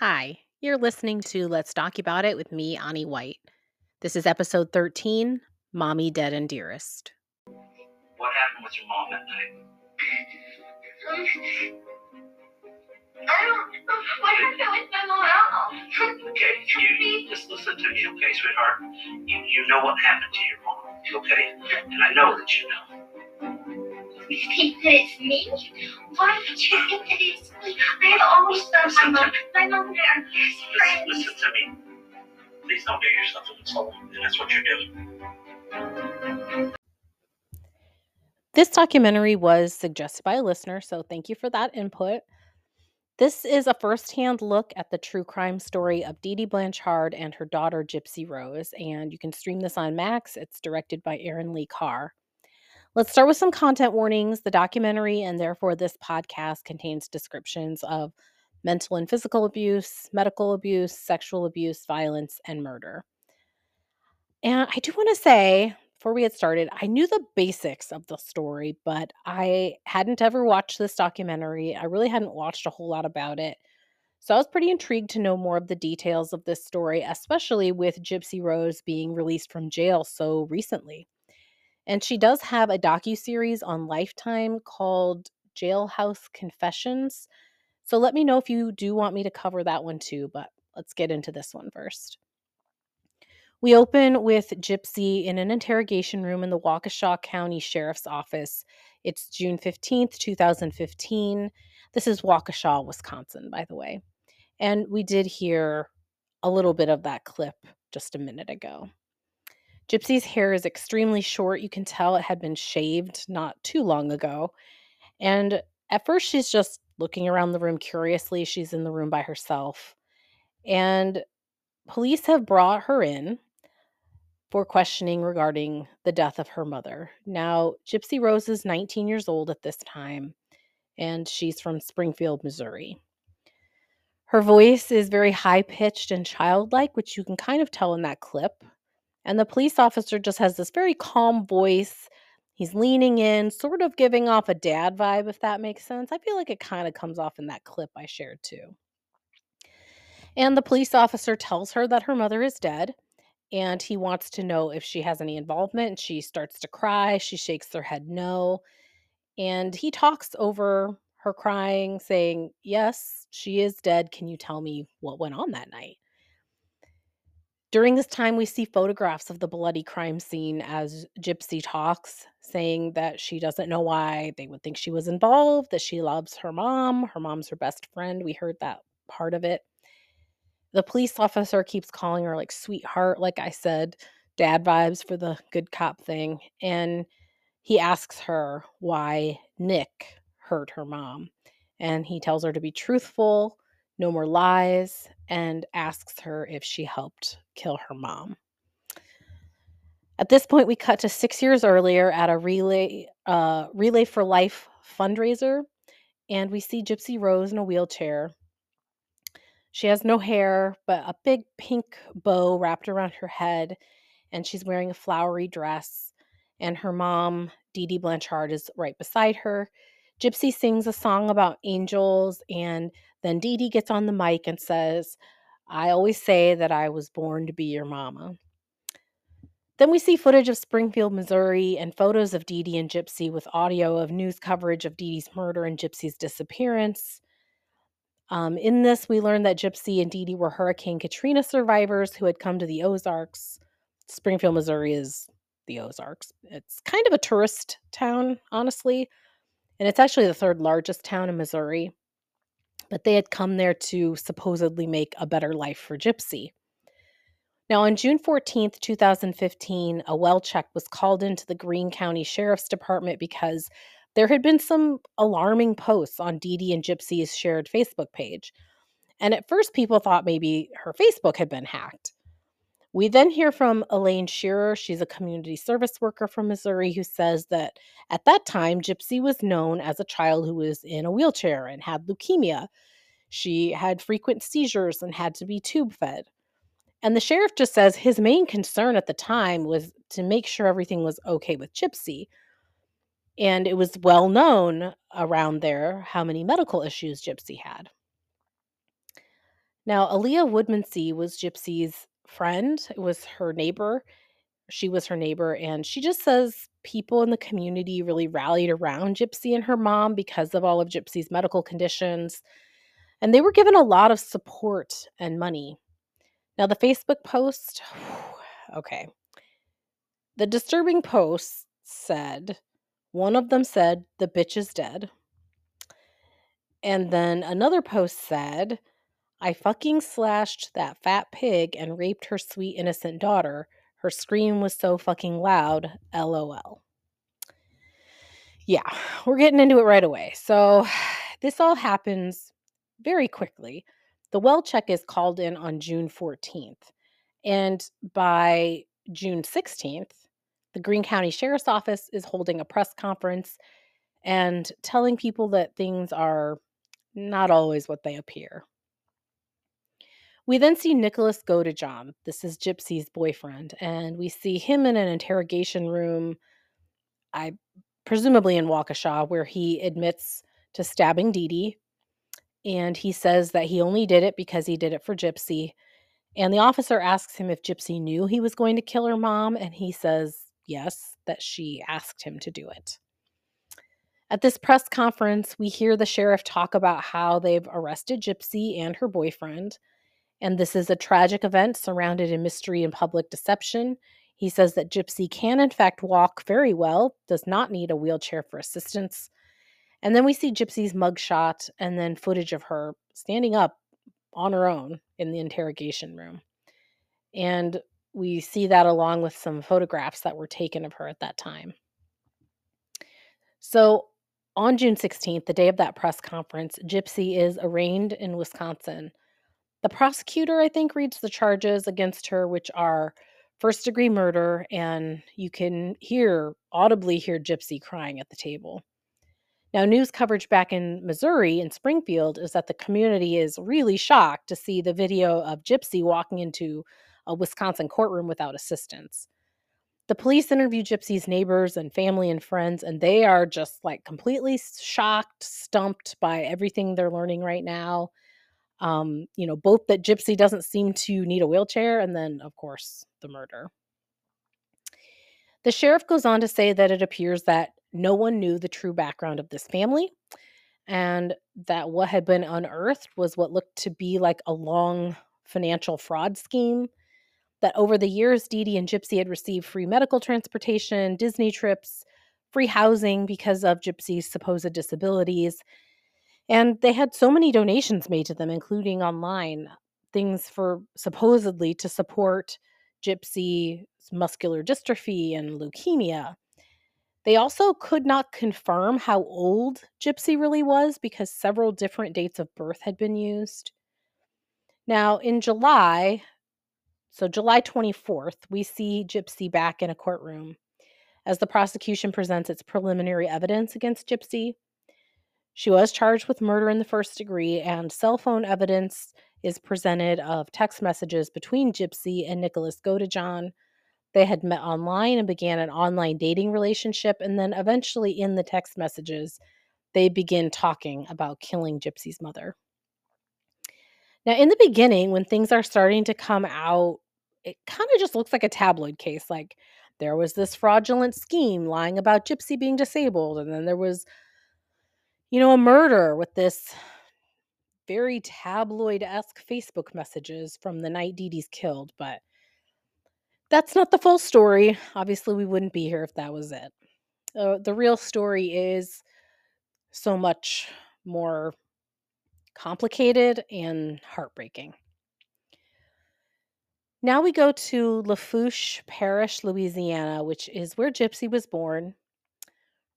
Hi, you're listening to Let's Talk About It with me, Ani White. This is episode 13 Mommy Dead and Dearest. What happened with your mom that night? I don't what happened with my mom. Okay, you just listen to me, okay, sweetheart? You you know what happened to your mom, okay? And I know that you know. You think that it's me? Why would you think that it's me? I have always loved my mom. My mom and I are best friends. listen to me. Please don't do yourself insult, and that's what you're doing. This documentary was suggested by a listener, so thank you for that input. This is a firsthand look at the true crime story of Dee Dee Blanchard and her daughter Gypsy Rose, and you can stream this on Max. It's directed by Erin Lee Carr. Let's start with some content warnings. The documentary and therefore this podcast contains descriptions of mental and physical abuse, medical abuse, sexual abuse, violence, and murder. And I do want to say, before we get started, I knew the basics of the story, but I hadn't ever watched this documentary. I really hadn't watched a whole lot about it. So I was pretty intrigued to know more of the details of this story, especially with Gypsy Rose being released from jail so recently. And she does have a docu-series on Lifetime called Jailhouse Confessions. So let me know if you do want me to cover that one too, but let's get into this one first. We open with Gypsy in an interrogation room in the Waukesha County Sheriff's Office. It's June 15th, 2015. This is Waukesha, Wisconsin, by the way. And we did hear a little bit of that clip just a minute ago. Gypsy's hair is extremely short. You can tell it had been shaved not too long ago. And at first, she's just looking around the room curiously. She's in the room by herself. And police have brought her in for questioning regarding the death of her mother. Now, Gypsy Rose is 19 years old at this time, and she's from Springfield, Missouri. Her voice is very high pitched and childlike, which you can kind of tell in that clip. And the police officer just has this very calm voice. He's leaning in, sort of giving off a dad vibe, if that makes sense. I feel like it kind of comes off in that clip I shared too. And the police officer tells her that her mother is dead and he wants to know if she has any involvement. She starts to cry. She shakes her head no. And he talks over her crying, saying, Yes, she is dead. Can you tell me what went on that night? During this time, we see photographs of the bloody crime scene as Gypsy talks, saying that she doesn't know why they would think she was involved, that she loves her mom. Her mom's her best friend. We heard that part of it. The police officer keeps calling her like sweetheart, like I said, dad vibes for the good cop thing. And he asks her why Nick hurt her mom. And he tells her to be truthful, no more lies, and asks her if she helped kill her mom. At this point, we cut to six years earlier at a relay uh, relay for life fundraiser, and we see Gypsy Rose in a wheelchair. She has no hair, but a big pink bow wrapped around her head, and she's wearing a flowery dress. And her mom, Dee Dee Blanchard, is right beside her. Gypsy sings a song about angels, and then Dee Dee gets on the mic and says, I always say that I was born to be your mama. Then we see footage of Springfield, Missouri, and photos of Dee Dee and Gypsy with audio of news coverage of Dee Dee's murder and Gypsy's disappearance. Um, in this, we learn that Gypsy and Dee Dee were Hurricane Katrina survivors who had come to the Ozarks. Springfield, Missouri is the Ozarks. It's kind of a tourist town, honestly, and it's actually the third largest town in Missouri. But they had come there to supposedly make a better life for Gypsy. Now, on June 14th, 2015, a well check was called into the Greene County Sheriff's Department because there had been some alarming posts on Dee Dee and Gypsy's shared Facebook page. And at first, people thought maybe her Facebook had been hacked. We then hear from Elaine Shearer. She's a community service worker from Missouri who says that at that time, Gypsy was known as a child who was in a wheelchair and had leukemia. She had frequent seizures and had to be tube fed. And the sheriff just says his main concern at the time was to make sure everything was okay with Gypsy. And it was well known around there how many medical issues Gypsy had. Now, Aleah Woodmansee was Gypsy's friend. It was her neighbor. She was her neighbor, and she just says people in the community really rallied around Gypsy and her mom because of all of Gypsy's medical conditions. And they were given a lot of support and money. Now, the Facebook post, okay. The disturbing post said, one of them said, the bitch is dead. And then another post said, I fucking slashed that fat pig and raped her sweet innocent daughter. Her scream was so fucking loud. LOL. Yeah, we're getting into it right away. So, this all happens very quickly. The well check is called in on June 14th. And by June 16th, the Greene County Sheriff's Office is holding a press conference and telling people that things are not always what they appear. We then see Nicholas Godejohn. This is Gypsy's boyfriend, and we see him in an interrogation room, I presumably in Waukesha, where he admits to stabbing Dee Dee. And he says that he only did it because he did it for Gypsy. And the officer asks him if Gypsy knew he was going to kill her mom, and he says yes, that she asked him to do it. At this press conference, we hear the sheriff talk about how they've arrested Gypsy and her boyfriend. And this is a tragic event surrounded in mystery and public deception. He says that Gypsy can, in fact, walk very well, does not need a wheelchair for assistance. And then we see Gypsy's mugshot and then footage of her standing up on her own in the interrogation room. And we see that along with some photographs that were taken of her at that time. So on June 16th, the day of that press conference, Gypsy is arraigned in Wisconsin. The prosecutor, I think, reads the charges against her, which are first degree murder, and you can hear audibly hear Gypsy crying at the table. Now, news coverage back in Missouri, in Springfield, is that the community is really shocked to see the video of Gypsy walking into a Wisconsin courtroom without assistance. The police interview Gypsy's neighbors and family and friends, and they are just like completely shocked, stumped by everything they're learning right now. Um, you know, both that Gypsy doesn't seem to need a wheelchair, and then, of course, the murder. The sheriff goes on to say that it appears that no one knew the true background of this family, and that what had been unearthed was what looked to be like a long financial fraud scheme that over the years, Dee Dee and Gypsy had received free medical transportation, Disney trips, free housing because of Gypsy's supposed disabilities. And they had so many donations made to them, including online, things for supposedly to support Gypsy's muscular dystrophy and leukemia. They also could not confirm how old Gypsy really was because several different dates of birth had been used. Now, in July, so, July 24th, we see Gypsy back in a courtroom as the prosecution presents its preliminary evidence against Gypsy. She was charged with murder in the first degree, and cell phone evidence is presented of text messages between Gypsy and Nicholas Godejohn. They had met online and began an online dating relationship, and then eventually, in the text messages, they begin talking about killing Gypsy's mother. Now, in the beginning, when things are starting to come out, it kind of just looks like a tabloid case. Like there was this fraudulent scheme lying about Gypsy being disabled, and then there was, you know, a murder with this very tabloid esque Facebook messages from the night Dee Dee's killed. But that's not the full story. Obviously, we wouldn't be here if that was it. Uh, the real story is so much more complicated and heartbreaking. Now we go to Lafourche Parish, Louisiana, which is where Gypsy was born.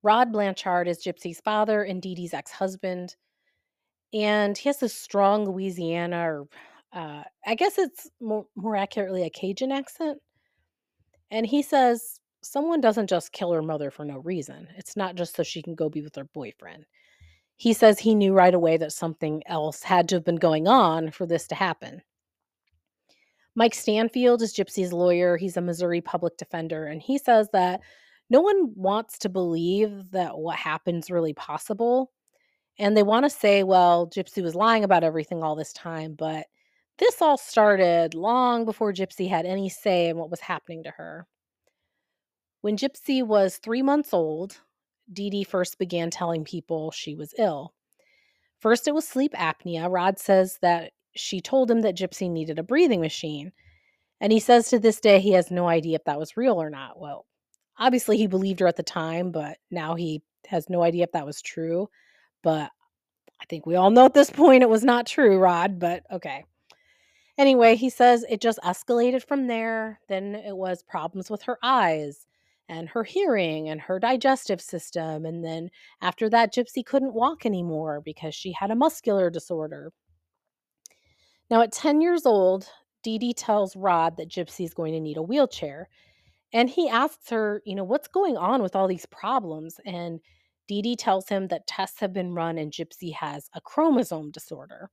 Rod Blanchard is Gypsy's father and Dee Dee's ex husband. And he has a strong Louisiana, or uh, I guess it's more, more accurately a Cajun accent. And he says someone doesn't just kill her mother for no reason. It's not just so she can go be with her boyfriend. He says he knew right away that something else had to have been going on for this to happen. Mike Stanfield is Gypsy's lawyer. He's a Missouri public defender, and he says that no one wants to believe that what happened's really possible. And they want to say, well, Gypsy was lying about everything all this time, but this all started long before Gypsy had any say in what was happening to her. When Gypsy was three months old, Dee Dee first began telling people she was ill. First, it was sleep apnea. Rod says that she told him that Gypsy needed a breathing machine. And he says to this day he has no idea if that was real or not. Well, obviously he believed her at the time, but now he has no idea if that was true. But I think we all know at this point it was not true, Rod, but okay. Anyway, he says it just escalated from there. Then it was problems with her eyes and her hearing and her digestive system. And then after that, Gypsy couldn't walk anymore because she had a muscular disorder. Now, at 10 years old, Dee Dee tells Rod that Gypsy is going to need a wheelchair. And he asks her, you know, what's going on with all these problems? And Dee Dee tells him that tests have been run and Gypsy has a chromosome disorder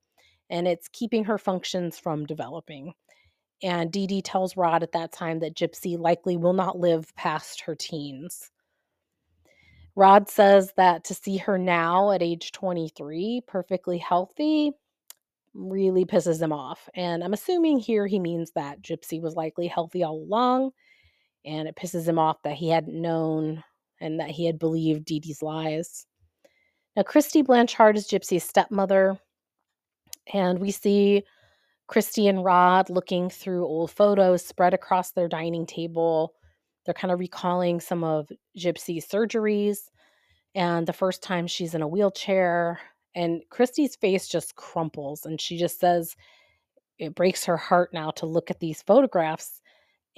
and it's keeping her functions from developing. And Dee Dee tells Rod at that time that Gypsy likely will not live past her teens. Rod says that to see her now at age 23, perfectly healthy, really pisses him off. And I'm assuming here he means that Gypsy was likely healthy all along, and it pisses him off that he hadn't known and that he had believed Dee Dee's lies. Now, Kristy Blanchard is Gypsy's stepmother, and we see Kristy and Rod looking through old photos spread across their dining table. They're kind of recalling some of Gypsy's surgeries and the first time she's in a wheelchair. And Kristy's face just crumples and she just says it breaks her heart now to look at these photographs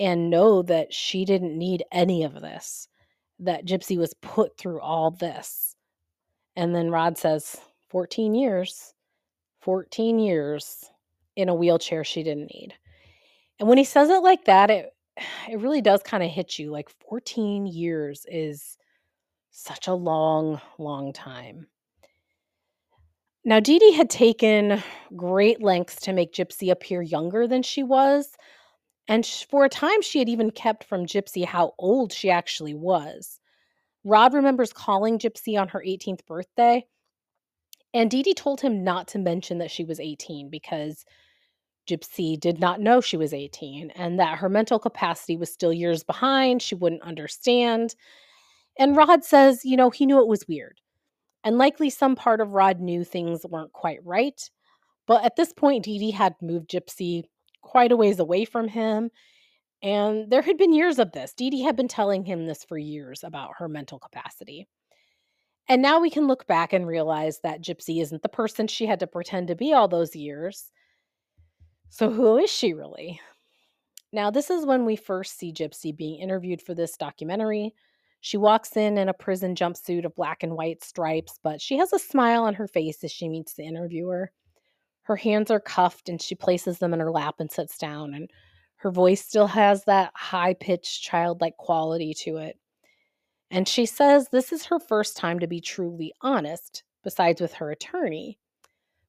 and know that she didn't need any of this, that Gypsy was put through all this. And then Rod says, 14 years, 14 years in a wheelchair she didn't need. And when he says it like that, it it really does kind of hit you. Like 14 years is such a long, long time. Now, Dee Dee had taken great lengths to make Gypsy appear younger than she was. And for a time, she had even kept from Gypsy how old she actually was. Rod remembers calling Gypsy on her 18th birthday, and Dee Dee told him not to mention that she was 18 because Gypsy did not know she was 18 and that her mental capacity was still years behind. She wouldn't understand. And Rod says, you know, he knew it was weird. And likely some part of Rod knew things weren't quite right. But at this point, Dee Dee had moved Gypsy quite a ways away from him. And there had been years of this. Dee Dee had been telling him this for years about her mental capacity. And now we can look back and realize that Gypsy isn't the person she had to pretend to be all those years. So, who is she really? Now, this is when we first see Gypsy being interviewed for this documentary. She walks in in a prison jumpsuit of black and white stripes, but she has a smile on her face as she meets the interviewer. Her hands are cuffed and she places them in her lap and sits down, and her voice still has that high pitched, childlike quality to it. And she says this is her first time to be truly honest, besides with her attorney.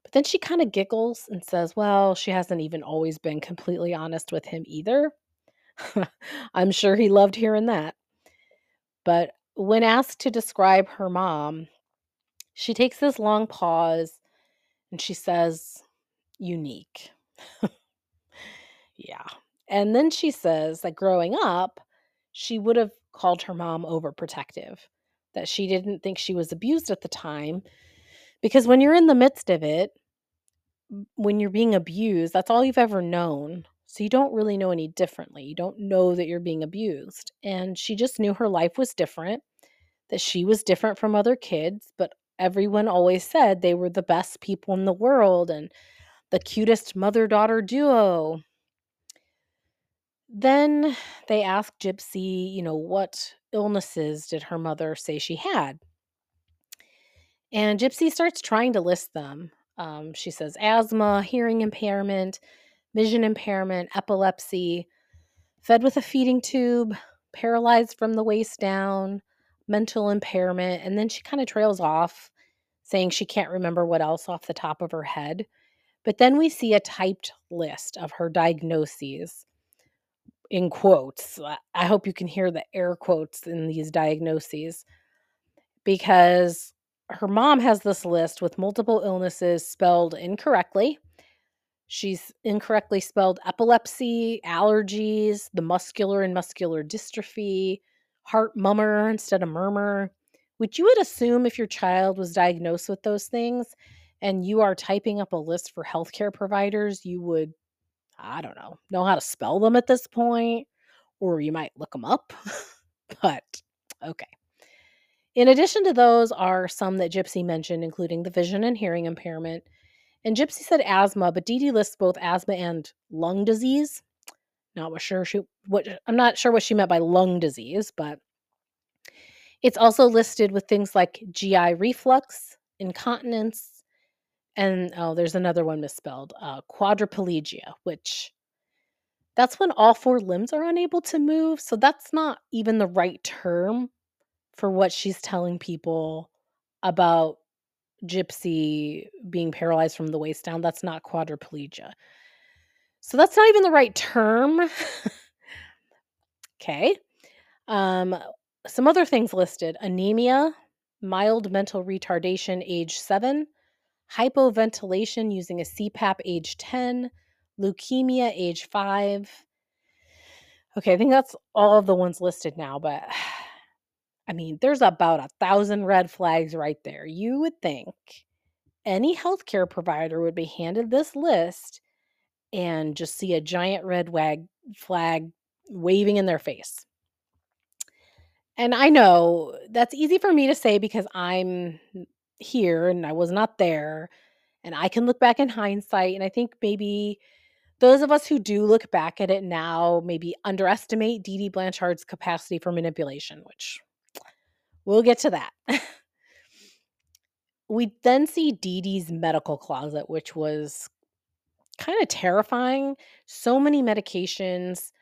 But then she kind of giggles and says, Well, she hasn't even always been completely honest with him either. I'm sure he loved hearing that. But when asked to describe her mom, she takes this long pause and she says, unique. yeah. And then she says that growing up, she would have called her mom overprotective, that she didn't think she was abused at the time. Because when you're in the midst of it, when you're being abused, that's all you've ever known. So you don't really know any differently. You don't know that you're being abused. And she just knew her life was different, that she was different from other kids, but everyone always said they were the best people in the world and the cutest mother daughter duo. Then they asked Gypsy, you know, what illnesses did her mother say she had? And Gypsy starts trying to list them. Um, she says asthma, hearing impairment, vision impairment, epilepsy, fed with a feeding tube, paralyzed from the waist down, mental impairment, and then she kind of trails off, saying she can't remember what else off the top of her head. But then we see a typed list of her diagnoses in quotes. I hope you can hear the air quotes in these diagnoses because her mom has this list with multiple illnesses spelled incorrectly She's incorrectly spelled epilepsy, allergies, the muscular and muscular dystrophy, heart mummer instead of murmur, which you would assume if your child was diagnosed with those things and you are typing up a list for healthcare providers, you would, I don't know, know how to spell them at this point, or you might look them up. but okay. In addition to those are some that Gypsy mentioned, including the vision and hearing impairment. And Gypsy said asthma, but Dee Dee lists both asthma and lung disease. Not sure she what I'm not sure what she meant by lung disease, but it's also listed with things like GI reflux, incontinence, and oh, there's another one misspelled, uh, quadriplegia, which that's when all four limbs are unable to move. So that's not even the right term for what she's telling people about Gypsy being paralyzed from the waist down. That's not quadriplegia. So that's not even the right term. okay. Um, some other things listed anemia, mild mental retardation age 7, hypoventilation using a CPAP age 10, leukemia age 5. Okay, I think that's all of the ones listed now, but I mean, there's about a thousand red flags right there. You would think any healthcare provider would be handed this list and just see a giant red flag waving in their face. And I know that's easy for me to say because I'm here and I was not there. And I can look back in hindsight. And I think maybe those of us who do look back at it now maybe underestimate Dee Dee Blanchard's capacity for manipulation, which we'll get to that. we then see Dee Dee's medical closet, which was kind of terrifying. So many medications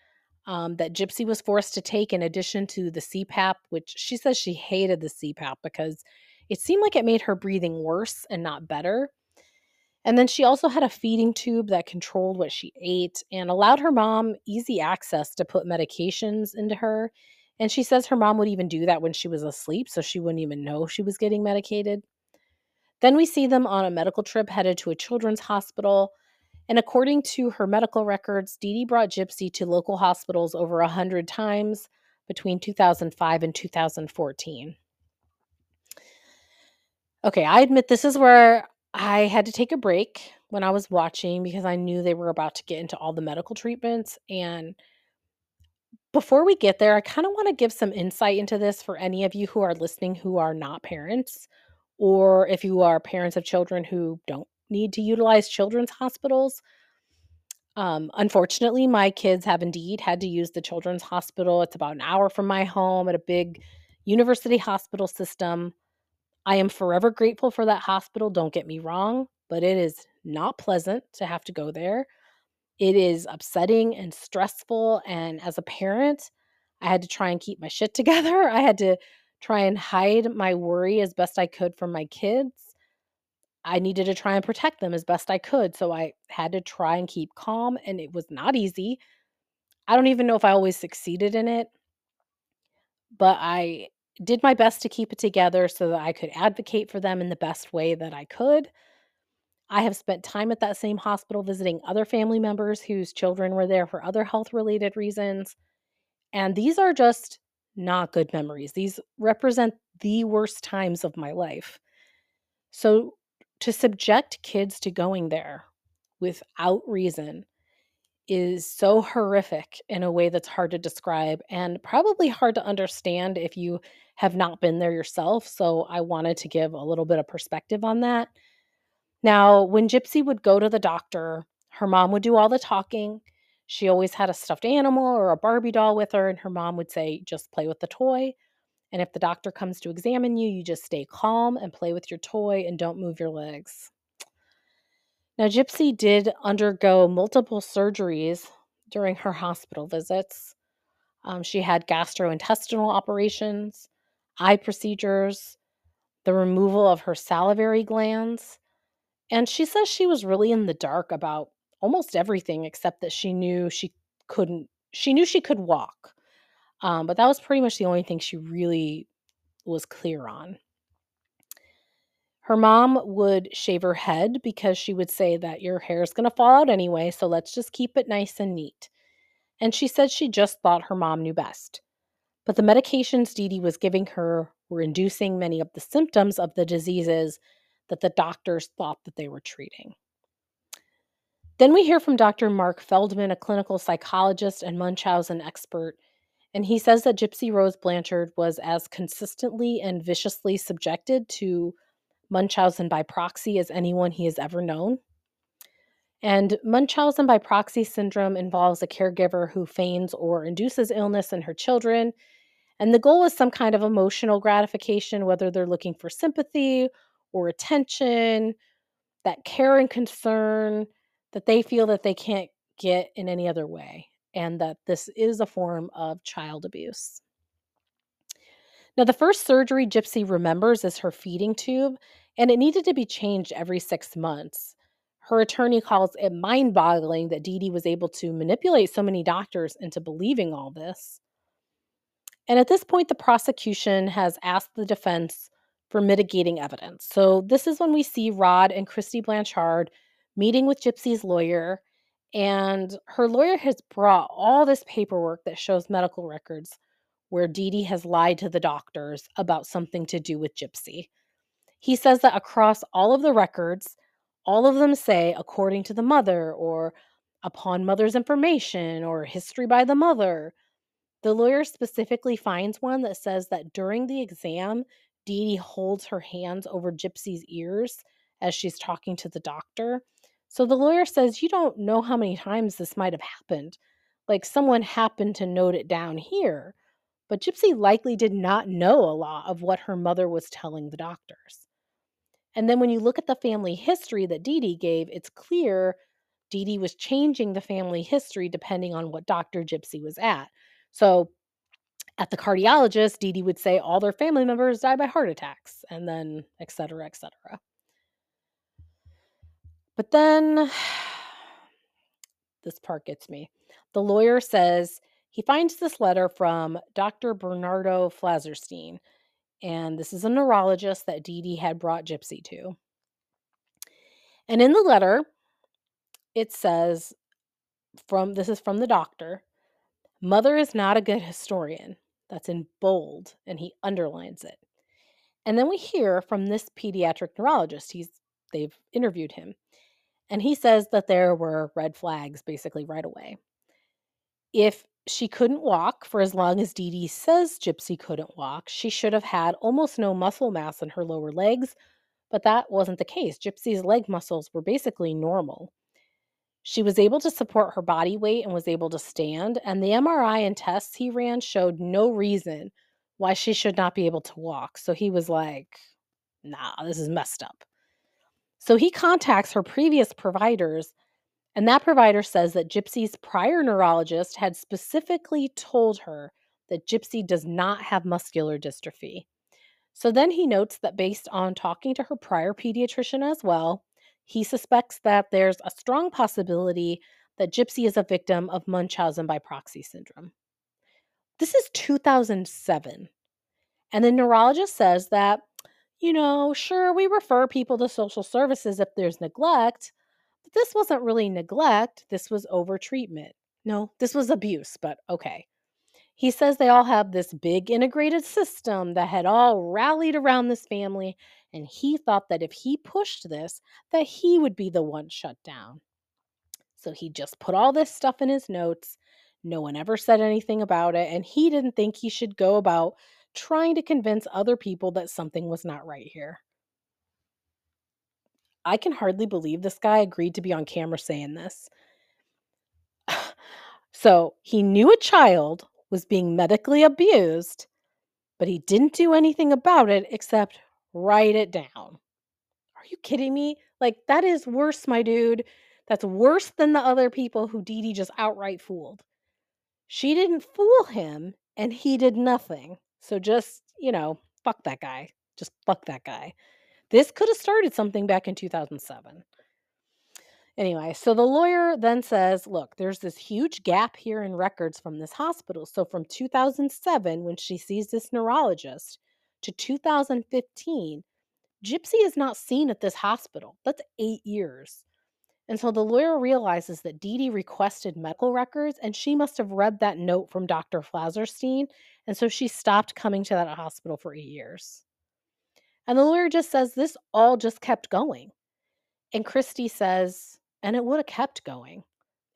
um, that Gypsy was forced to take in addition to the CPAP, which she says she hated the CPAP because it seemed like it made her breathing worse and not better. And then she also had a feeding tube that controlled what she ate and allowed her mom easy access to put medications into her. And she says her mom would even do that when she was asleep, so she wouldn't even know she was getting medicated. Then we see them on a medical trip headed to a children's hospital. And according to her medical records, Dee Dee brought Gypsy to local hospitals over a 100 times between 2005 and 2014. Okay, I admit this is where I had to take a break when I was watching because I knew they were about to get into all the medical treatments. And before we get there, I kind of want to give some insight into this for any of you who are listening who are not parents, or if you are parents of children who don't need to utilize children's hospitals. Um, unfortunately, my kids have indeed had to use the children's hospital. It's about an hour from my home at a big university hospital system. I am forever grateful for that hospital, don't get me wrong, but it is not pleasant to have to go there. It is upsetting and stressful. And as a parent, I had to try and keep my shit together. I had to try and hide my worry as best I could from my kids. I needed to try and protect them as best I could. So I had to try and keep calm, and it was not easy. I don't even know if I always succeeded in it, but I did my best to keep it together so that I could advocate for them in the best way that I could. I have spent time at that same hospital visiting other family members whose children were there for other health related reasons. And these are just not good memories. These represent the worst times of my life. So to subject kids to going there without reason is so horrific in a way that's hard to describe and probably hard to understand if you have not been there yourself. So I wanted to give a little bit of perspective on that. Now, when Gypsy would go to the doctor, her mom would do all the talking. She always had a stuffed animal or a Barbie doll with her, and her mom would say, just play with the toy. And if the doctor comes to examine you, you just stay calm and play with your toy and don't move your legs. Now, Gypsy did undergo multiple surgeries during her hospital visits. Um, she had gastrointestinal operations, eye procedures, the removal of her salivary glands. And she says she was really in the dark about almost everything except that she knew she couldn't, she knew she could walk. Um, but that was pretty much the only thing she really was clear on. Her mom would shave her head because she would say that your hair is going to fall out anyway, so let's just keep it nice and neat. And she said she just thought her mom knew best. But the medications Dee Dee was giving her were inducing many of the symptoms of the diseases that the doctors thought that they were treating. Then we hear from Dr. Marc Feldman, a clinical psychologist and Munchausen expert, and he says that Gypsy Rose Blanchard was as consistently and viciously subjected to Munchausen by proxy as anyone he has ever known. And Munchausen by proxy syndrome involves a caregiver who feigns or induces illness in her children. And the goal is some kind of emotional gratification, whether they're looking for sympathy or attention, that care and concern that they feel that they can't get in any other way, and that this is a form of child abuse. Now, the first surgery Gypsy remembers is her feeding tube, and it needed to be changed every six months. Her attorney calls it mind boggling that Dee Dee was able to manipulate so many doctors into believing all this. And at this point, the prosecution has asked the defense for mitigating evidence. So, this is when we see Rod and Kristy Blanchard meeting with Gypsy's lawyer, and her lawyer has brought all this paperwork that shows medical records where Dee Dee has lied to the doctors about something to do with Gypsy. He says that across all of the records, all of them say, according to the mother, or upon mother's information, or history by the mother. The lawyer specifically finds one that says that during the exam, Dee Dee holds her hands over Gypsy's ears as she's talking to the doctor. So the lawyer says, You don't know how many times this might have happened. Like someone happened to note it down here. But Gypsy likely did not know a lot of what her mother was telling the doctors. And then when you look at the family history that Dee Dee gave, it's clear Dee Dee was changing the family history depending on what doctor Gypsy was at. So at the cardiologist, Dee Dee would say all their family members die by heart attacks, and then et cetera, et cetera. But then this part gets me. The lawyer says he finds this letter from Dr. Bernardo Flasterstein, and this is a neurologist that Dee Dee had brought Gypsy to. And in the letter, it says from this is from the doctor, mother is not a good historian. That's in bold, and he underlines it. And then we hear from this pediatric neurologist. He's they've interviewed him. And he says that there were red flags basically right away. If she couldn't walk for as long as Dee Dee says Gypsy couldn't walk, she should have had almost no muscle mass in her lower legs, but that wasn't the case. Gypsy's leg muscles were basically normal. She was able to support her body weight and was able to stand, and the MRI and tests he ran showed no reason why she should not be able to walk. So he was like, nah, this is messed up. So he contacts her previous providers, and that provider says that Gypsy's prior neurologist had specifically told her that Gypsy does not have muscular dystrophy. So then he notes that based on talking to her prior pediatrician as well, he suspects that there's a strong possibility that Gypsy is a victim of Munchausen by proxy syndrome. This is 2007. And the neurologist says that, you know, sure, we refer people to social services if there's neglect, but this wasn't really neglect. This was overtreatment. No, this was abuse, but okay. He says they all have this big integrated system that had all rallied around this family, and he thought that if he pushed this, that he would be the one shut down. So he just put all this stuff in his notes. No one ever said anything about it, and he didn't think he should go about trying to convince other people that something was not right here. I can hardly believe this guy agreed to be on camera saying this. so he knew a child was being medically abused, but he didn't do anything about it except write it down. Are you kidding me? Like, that is worse, my dude. That's worse than the other people who Dee Dee just outright fooled. She didn't fool him, and he did nothing. So just, you know, fuck that guy. Just fuck that guy. This could have started something back in 2007. Anyway, so the lawyer then says, look, there's this huge gap here in records from this hospital. So from 2007, when she sees this neurologist, to 2015, Gypsy is not seen at this hospital. That's eight years. And so the lawyer realizes that Dee Dee requested medical records and she must have read that note from Dr. Flasterstein. And so she stopped coming to that hospital for eight years. And the lawyer just says this all just kept going. And Kristy says, and it would have kept going,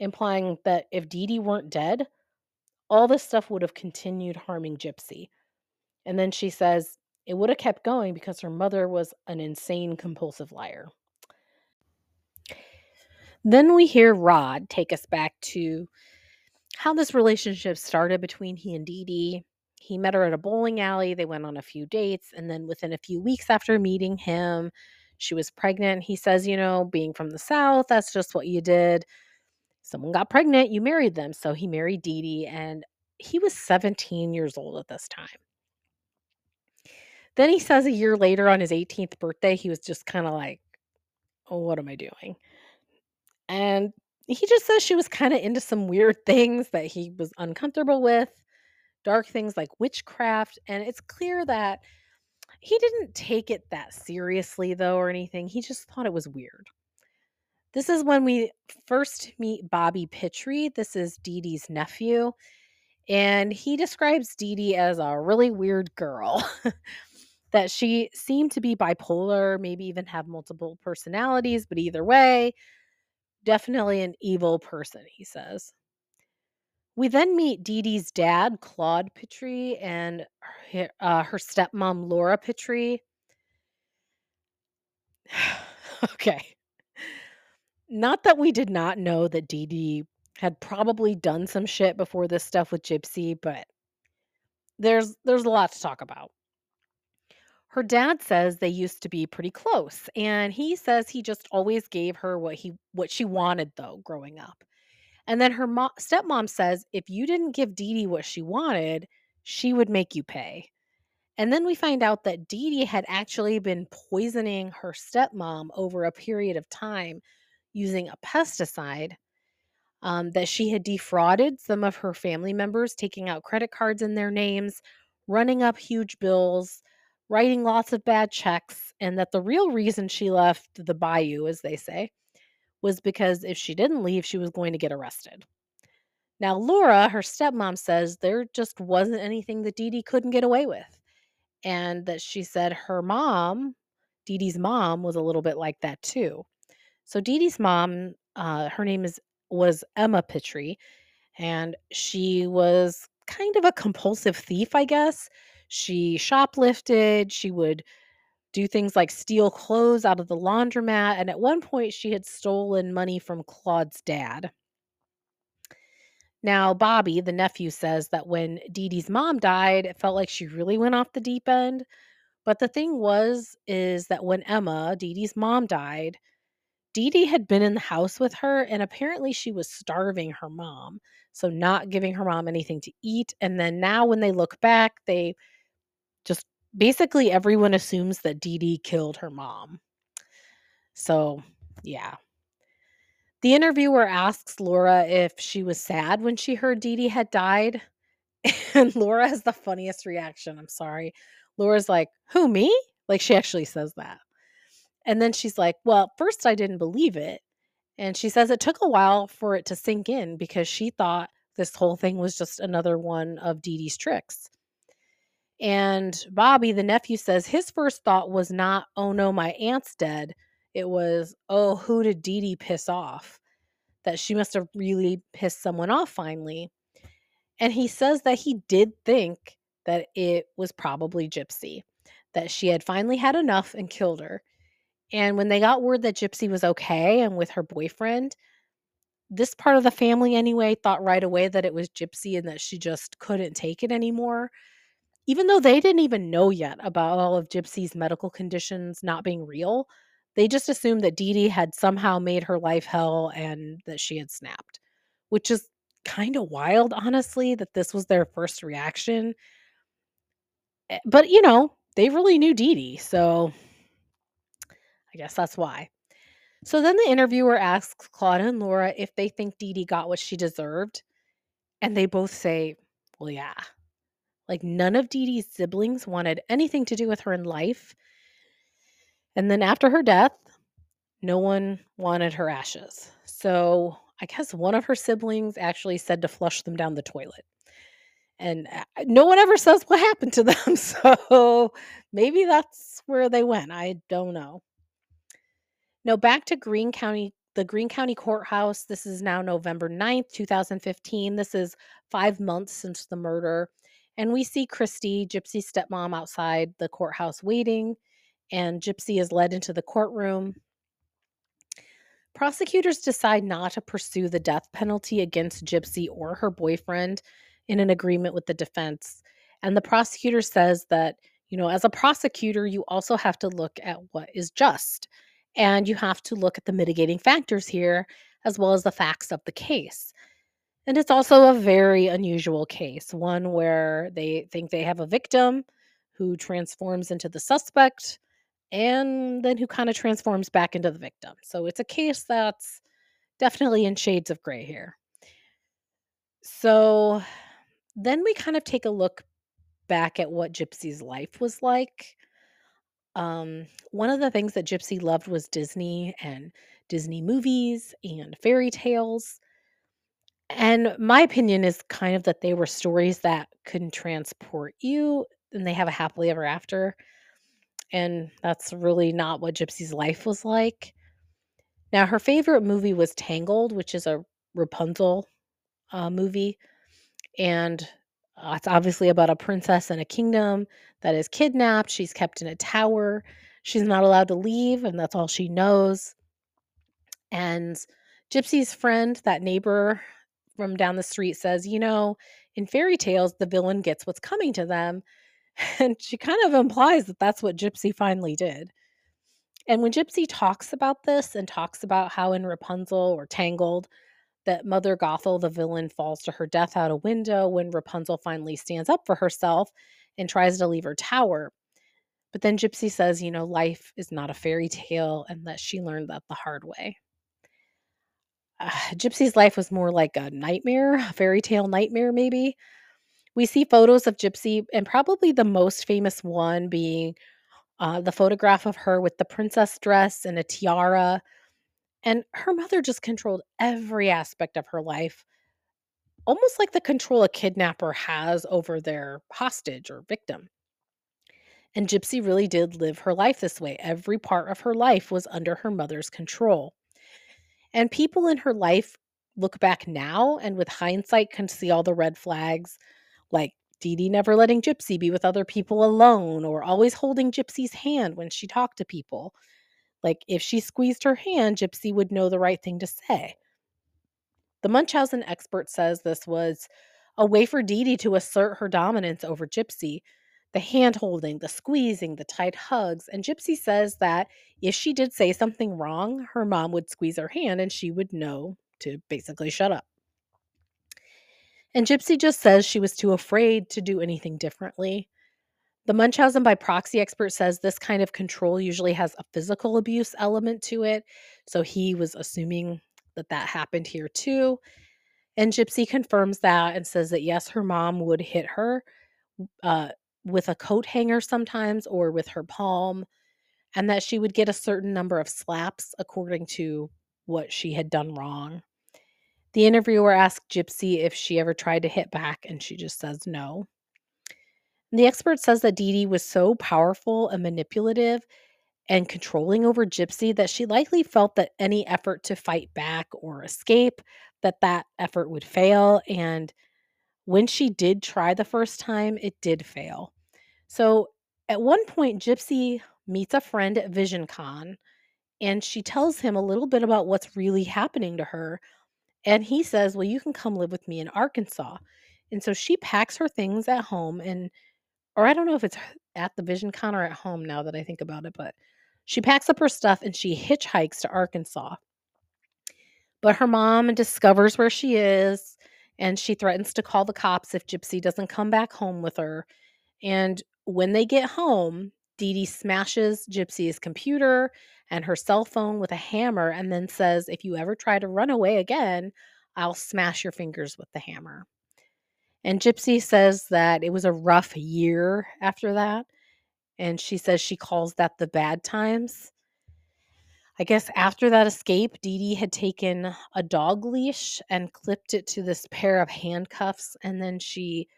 implying that if Dee Dee weren't dead, all this stuff would have continued harming Gypsy. And then she says it would have kept going because her mother was an insane, compulsive liar. Then we hear Rod take us back to how this relationship started between he and Dee Dee. He met her at a bowling alley. They went on a few dates. And then within a few weeks after meeting him, she was pregnant. He says, you know, being from the South, that's just what you did. Someone got pregnant, you married them. So he married Dee Dee, and he was 17 years old at this time. Then he says a year later on his 18th birthday, he was just kind of like, oh, what am I doing? And he just says she was kind of into some weird things that he was uncomfortable with, dark things like witchcraft. And it's clear that he didn't take it that seriously, though, or anything. He just thought it was weird. This is when we first meet Bobby Pitre. This is Dee Dee's nephew. And he describes Dee Dee as a really weird girl. that she seemed to be bipolar, maybe even have multiple personalities, but either way, definitely an evil person, he says. We then meet Dee Dee's dad, Claude Pitre, and her, uh, her stepmom, Laura Pitre. okay. Not that we did not know that Dee Dee had probably done some shit before this stuff with Gypsy, but there's there's a lot to talk about. Her dad says they used to be pretty close, and he says he just always gave her what he what she wanted though growing up. And then her mo- stepmom says if you didn't give Dee Dee what she wanted, she would make you pay. And then we find out that Dee Dee had actually been poisoning her stepmom over a period of time using a pesticide. Um, that she had defrauded some of her family members, taking out credit cards in their names, running up huge bills, writing lots of bad checks, and that the real reason she left the bayou, as they say, was because if she didn't leave, she was going to get arrested. Now, Laura, her stepmom, says there just wasn't anything that Dee Dee couldn't get away with. And that she said her mom, Dee Dee's mom, was a little bit like that too. So Dee Dee's mom, uh, her name is was Emma Pitre, and she was kind of a compulsive thief, I guess. She shoplifted, she would do things like steal clothes out of the laundromat, and at one point she had stolen money from Claude's dad. Now, Bobby, the nephew, says that when Dee Dee's mom died, it felt like she really went off the deep end. But the thing was, is that when Emma, Dee Dee's mom, died, Dee Dee had been in the house with her, and apparently she was starving her mom. So, not giving her mom anything to eat. And then now, when they look back, they just basically everyone assumes that Dee Dee killed her mom. So, yeah. The interviewer asks Laura if she was sad when she heard Dee Dee had died. And Laura has the funniest reaction. I'm sorry. Laura's like, Who, me? Like, she actually says that. And then she's like, Well, first I didn't believe it. And she says it took a while for it to sink in because she thought this whole thing was just another one of Dee Dee's tricks. And Bobby, the nephew, says his first thought was not, oh no, my aunt's dead. It was, oh, who did Dee Dee piss off? That she must have really pissed someone off finally. And he says that he did think that it was probably Gypsy, that she had finally had enough and killed her. And when they got word that Gypsy was okay and with her boyfriend, this part of the family anyway thought right away that it was Gypsy and that she just couldn't take it anymore even though they didn't even know yet about all of Gypsy's medical conditions not being real, they just assumed that Dee Dee had somehow made her life hell and that she had snapped, which is kind of wild, honestly, that this was their first reaction. Eh, but, you know, they really knew Dee Dee, so I guess that's why. So then the interviewer asks Claudia and Laura if they think Dee Dee got what she deserved. And they both say, well, yeah, like none of Dee Dee's siblings wanted anything to do with her in life. And then after her death, no one wanted her ashes. So I guess one of her siblings actually said to flush them down the toilet. And uh, no one ever says what happened to them. So maybe that's where they went. I don't know. Now back to Greene County, the Greene County Courthouse. This is now November 9th, 2015. This is five months since the murder. And we see Kristy, Gypsy's stepmom, outside the courthouse waiting. And Gypsy is led into the courtroom. Prosecutors decide not to pursue the death penalty against Gypsy or her boyfriend in an agreement with the defense. And the prosecutor says that, you know, as a prosecutor, you also have to look at what is just. And you have to look at the mitigating factors here, as well as the facts of the case. And it's also a very unusual case, one where they think they have a victim who transforms into the suspect and then who kind of transforms back into the victim. So it's a case that's definitely in shades of gray here. So then we kind of take a look back at what Gypsy's life was like. Um, one of the things that Gypsy loved was Disney and Disney movies and fairy tales. And my opinion is kind of that they were stories that can transport you and they have a happily ever after. And that's really not what Gypsy's life was like. Now, her favorite movie was Tangled, which is a Rapunzel uh, movie. And uh, it's obviously about a princess in a kingdom that is kidnapped. She's kept in a tower. She's not allowed to leave, and that's all she knows. And Gypsy's friend, that neighbor from down the street, says, You know, in fairy tales, the villain gets what's coming to them. And she kind of implies that that's what Gypsy finally did. And when Gypsy talks about this and talks about how in Rapunzel or Tangled, that Mother Gothel, the villain, falls to her death out a window when Rapunzel finally stands up for herself and tries to leave her tower. But then Gypsy says, you know, life is not a fairy tale and that she learned that the hard way. Uh, Gypsy's life was more like a nightmare, a fairy tale nightmare, maybe. We see photos of Gypsy, and probably the most famous one being uh, the photograph of her with the princess dress and a tiara. And her mother just controlled every aspect of her life, almost like the control a kidnapper has over their hostage or victim. And Gypsy really did live her life this way. Every part of her life was under her mother's control. And people in her life look back now and with hindsight can see all the red flags, like Dee Dee never letting Gypsy be with other people alone or always holding Gypsy's hand when she talked to people. Like if she squeezed her hand, Gypsy would know the right thing to say. The Munchausen expert says this was a way for Dee Dee to assert her dominance over Gypsy. The hand holding, the squeezing, the tight hugs. And Gypsy says that if she did say something wrong, her mom would squeeze her hand and she would know to basically shut up. And Gypsy just says she was too afraid to do anything differently. The Munchausen by proxy expert says this kind of control usually has a physical abuse element to it. So he was assuming that that happened here too. And Gypsy confirms that and says that yes, her mom would hit her uh, with a coat hanger sometimes or with her palm, and that she would get a certain number of slaps according to what she had done wrong. The interviewer asked Gypsy if she ever tried to hit back, and she just says no. The expert says that Dee Dee was so powerful and manipulative and controlling over Gypsy that she likely felt that any effort to fight back or escape that that effort would fail and when she did try the first time it did fail. So at one point Gypsy meets a friend at VisionCon and she tells him a little bit about what's really happening to her and he says, "Well, you can come live with me in Arkansas." And so she packs her things at home and or I don't know if it's at the VisionCon or at home now that I think about it, but she packs up her stuff and she hitchhikes to Arkansas. But her mom discovers where she is and she threatens to call the cops if Gypsy doesn't come back home with her. And when they get home, Dee Dee smashes Gypsy's computer and her cell phone with a hammer and then says, If you ever try to run away again, I'll smash your fingers with the hammer. And Gypsy says that it was a rough year after that. And she says she calls that the bad times. I guess after that escape, Dee Dee had taken a dog leash and clipped it to this pair of handcuffs, and then she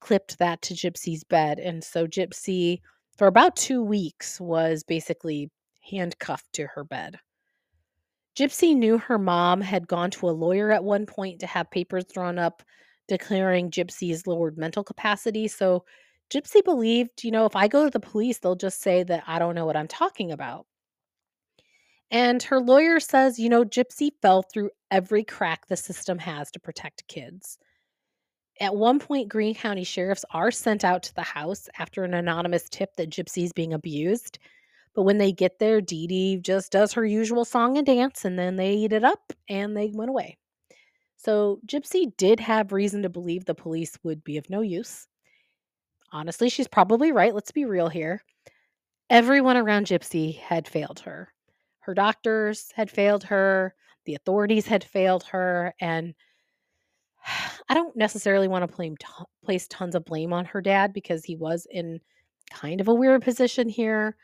clipped that to Gypsy's bed. And so Gypsy, for about two weeks, was basically handcuffed to her bed. Gypsy knew her mom had gone to a lawyer at one point to have papers drawn up declaring Gypsy's lowered mental capacity. So Gypsy believed, you know, if I go to the police, they'll just say that I don't know what I'm talking about. And her lawyer says, you know, Gypsy fell through every crack the system has to protect kids. At one point, Greene County sheriffs are sent out to the house after an anonymous tip that Gypsy's being abused. But when they get there, Dee Dee just does her usual song and dance, and then they eat it up and they went away. So Gypsy did have reason to believe the police would be of no use. Honestly, she's probably right. Let's be real here. Everyone around Gypsy had failed her. Her doctors had failed her, the authorities had failed her, and I don't necessarily want to blame, t- place tons of blame on her dad because he was in kind of a weird position here.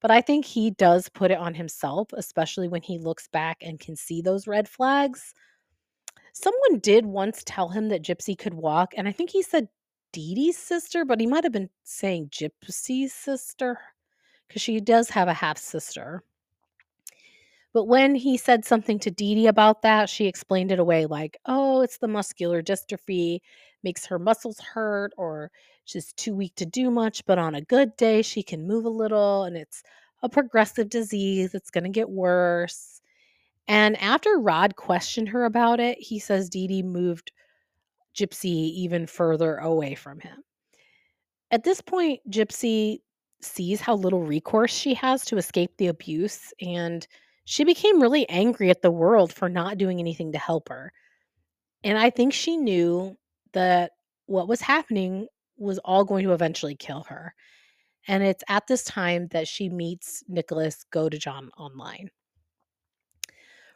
But I think he does put it on himself, especially when he looks back and can see those red flags. Someone did once tell him that Gypsy could walk, and I think he said Dee Dee's sister, but he might have been saying Gypsy's sister because she does have a half sister. But when he said something to Dee Dee about that, she explained it away like, oh, it's the muscular dystrophy, makes her muscles hurt, or she's too weak to do much, but on a good day, she can move a little, and it's a progressive disease. It's going to get worse. And after Rod questioned her about it, he says Dee Dee moved Gypsy even further away from him. At this point, Gypsy sees how little recourse she has to escape the abuse, and she became really angry at the world for not doing anything to help her. And I think she knew that what was happening was all going to eventually kill her. And it's at this time that she meets Nicholas Godejohn online.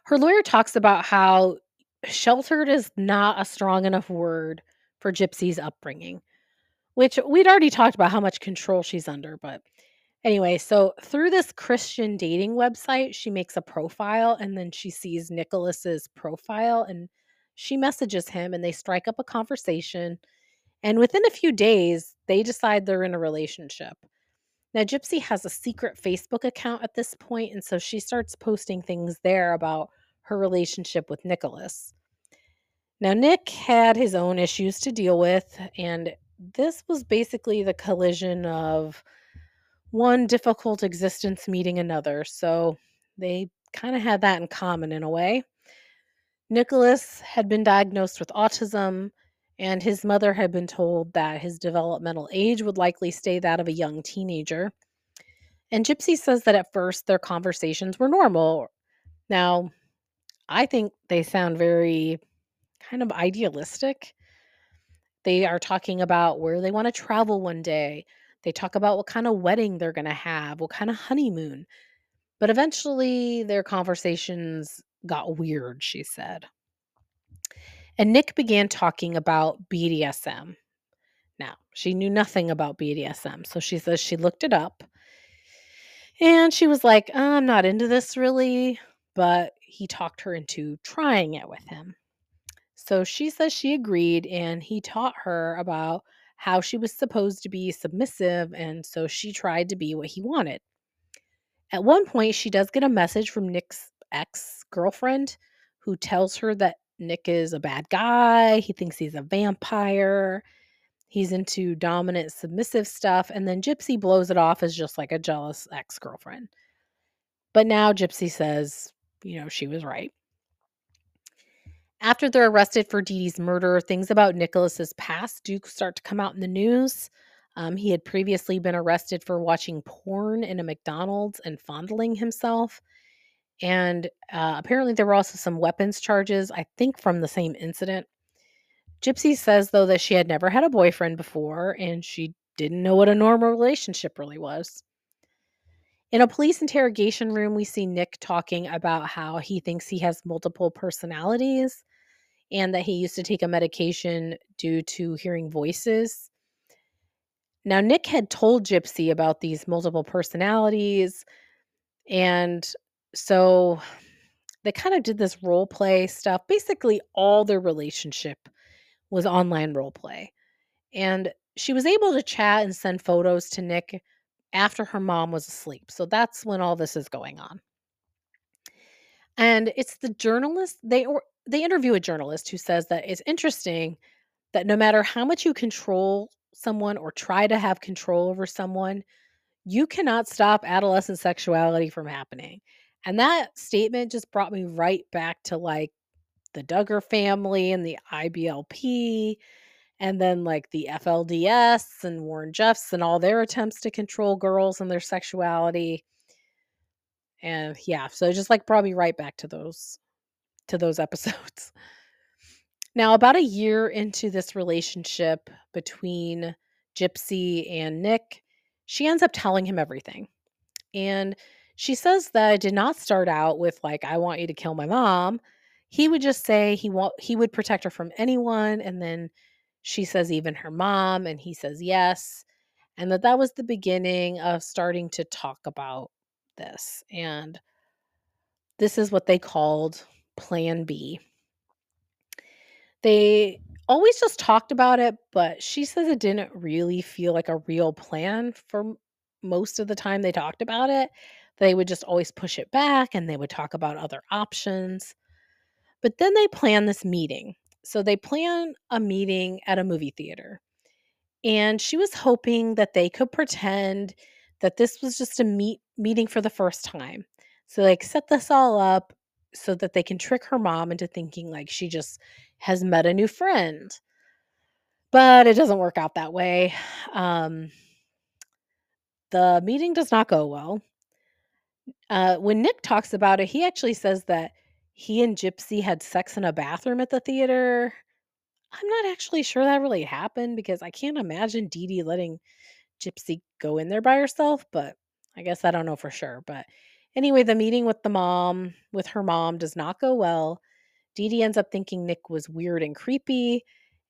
Her lawyer talks about how sheltered is not a strong enough word for Gypsy's upbringing, which we'd already talked about how much control she's under. But anyway, so through this Christian dating website, she makes a profile and then she sees Nicholas's profile and she messages him and they strike up a conversation. And within a few days, they decide they're in a relationship. Now, Gypsy has a secret Facebook account at this point, and so she starts posting things there about her relationship with Nicholas. Now, Nick had his own issues to deal with, and this was basically the collision of one difficult existence meeting another. So they kind of had that in common in a way. Nicholas had been diagnosed with autism, and his mother had been told that his developmental age would likely stay that of a young teenager. And Gypsy says that at first their conversations were normal. Now, I think they sound very kind of idealistic. They are talking about where they want to travel one day. They talk about what kind of wedding they're going to have, what kind of honeymoon. But eventually their conversations got weird, she said. And Nick began talking about BDSM. Now, she knew nothing about BDSM, so she says she looked it up. And she was like, uh, I'm not into this really, but he talked her into trying it with him. So she says she agreed, and he taught her about how she was supposed to be submissive, and so she tried to be what he wanted. At one point, she does get a message from Nick's ex girlfriend who tells her that Nick is a bad guy. He thinks he's a vampire. He's into dominant, submissive stuff. And then Gypsy blows it off as just like a jealous ex girlfriend. But now Gypsy says, you know, she was right. After they're arrested for Dee Dee's murder, things about Nicholas's past do start to come out in the news. Um, he had previously been arrested for watching porn in a McDonald's and fondling himself. And uh, apparently, there were also some weapons charges, I think from the same incident. Gypsy says, though, that she had never had a boyfriend before and she didn't know what a normal relationship really was. In a police interrogation room, we see Nick talking about how he thinks he has multiple personalities and that he used to take a medication due to hearing voices. Now, Nick had told Gypsy about these multiple personalities. And so they kind of did this role play stuff. Basically, all their relationship was online role play. And she was able to chat and send photos to Nick after her mom was asleep. So that's when all this is going on. And it's the journalist they or they interview a journalist who says that it's interesting that no matter how much you control someone or try to have control over someone, you cannot stop adolescent sexuality from happening. And that statement just brought me right back to like the Duggar family and the IBLP and then like the FLDS and Warren Jeffs and all their attempts to control girls and their sexuality. And yeah, so it just like brought me right back to those to those episodes. Now, about a year into this relationship between Gypsy and Nick, she ends up telling him everything. And she says that it did not start out with like I want you to kill my mom. He would just say he want he would protect her from anyone and then she says even her mom and he says yes and that that was the beginning of starting to talk about this and this is what they called plan B. They always just talked about it, but she says it didn't really feel like a real plan for most of the time they talked about it. They would just always push it back and they would talk about other options. But then they plan this meeting. So they plan a meeting at a movie theater. And she was hoping that they could pretend that this was just a meet meeting for the first time. So like set this all up so that they can trick her mom into thinking like she just has met a new friend. But it doesn't work out that way. Um, the meeting does not go well. Uh, when Nick talks about it, he actually says that he and Gypsy had sex in a bathroom at the theater. I'm not actually sure that really happened because I can't imagine Dee Dee letting Gypsy go in there by herself, but I guess I don't know for sure. But anyway, the meeting with the mom, with her mom, does not go well. Dee Dee ends up thinking Nick was weird and creepy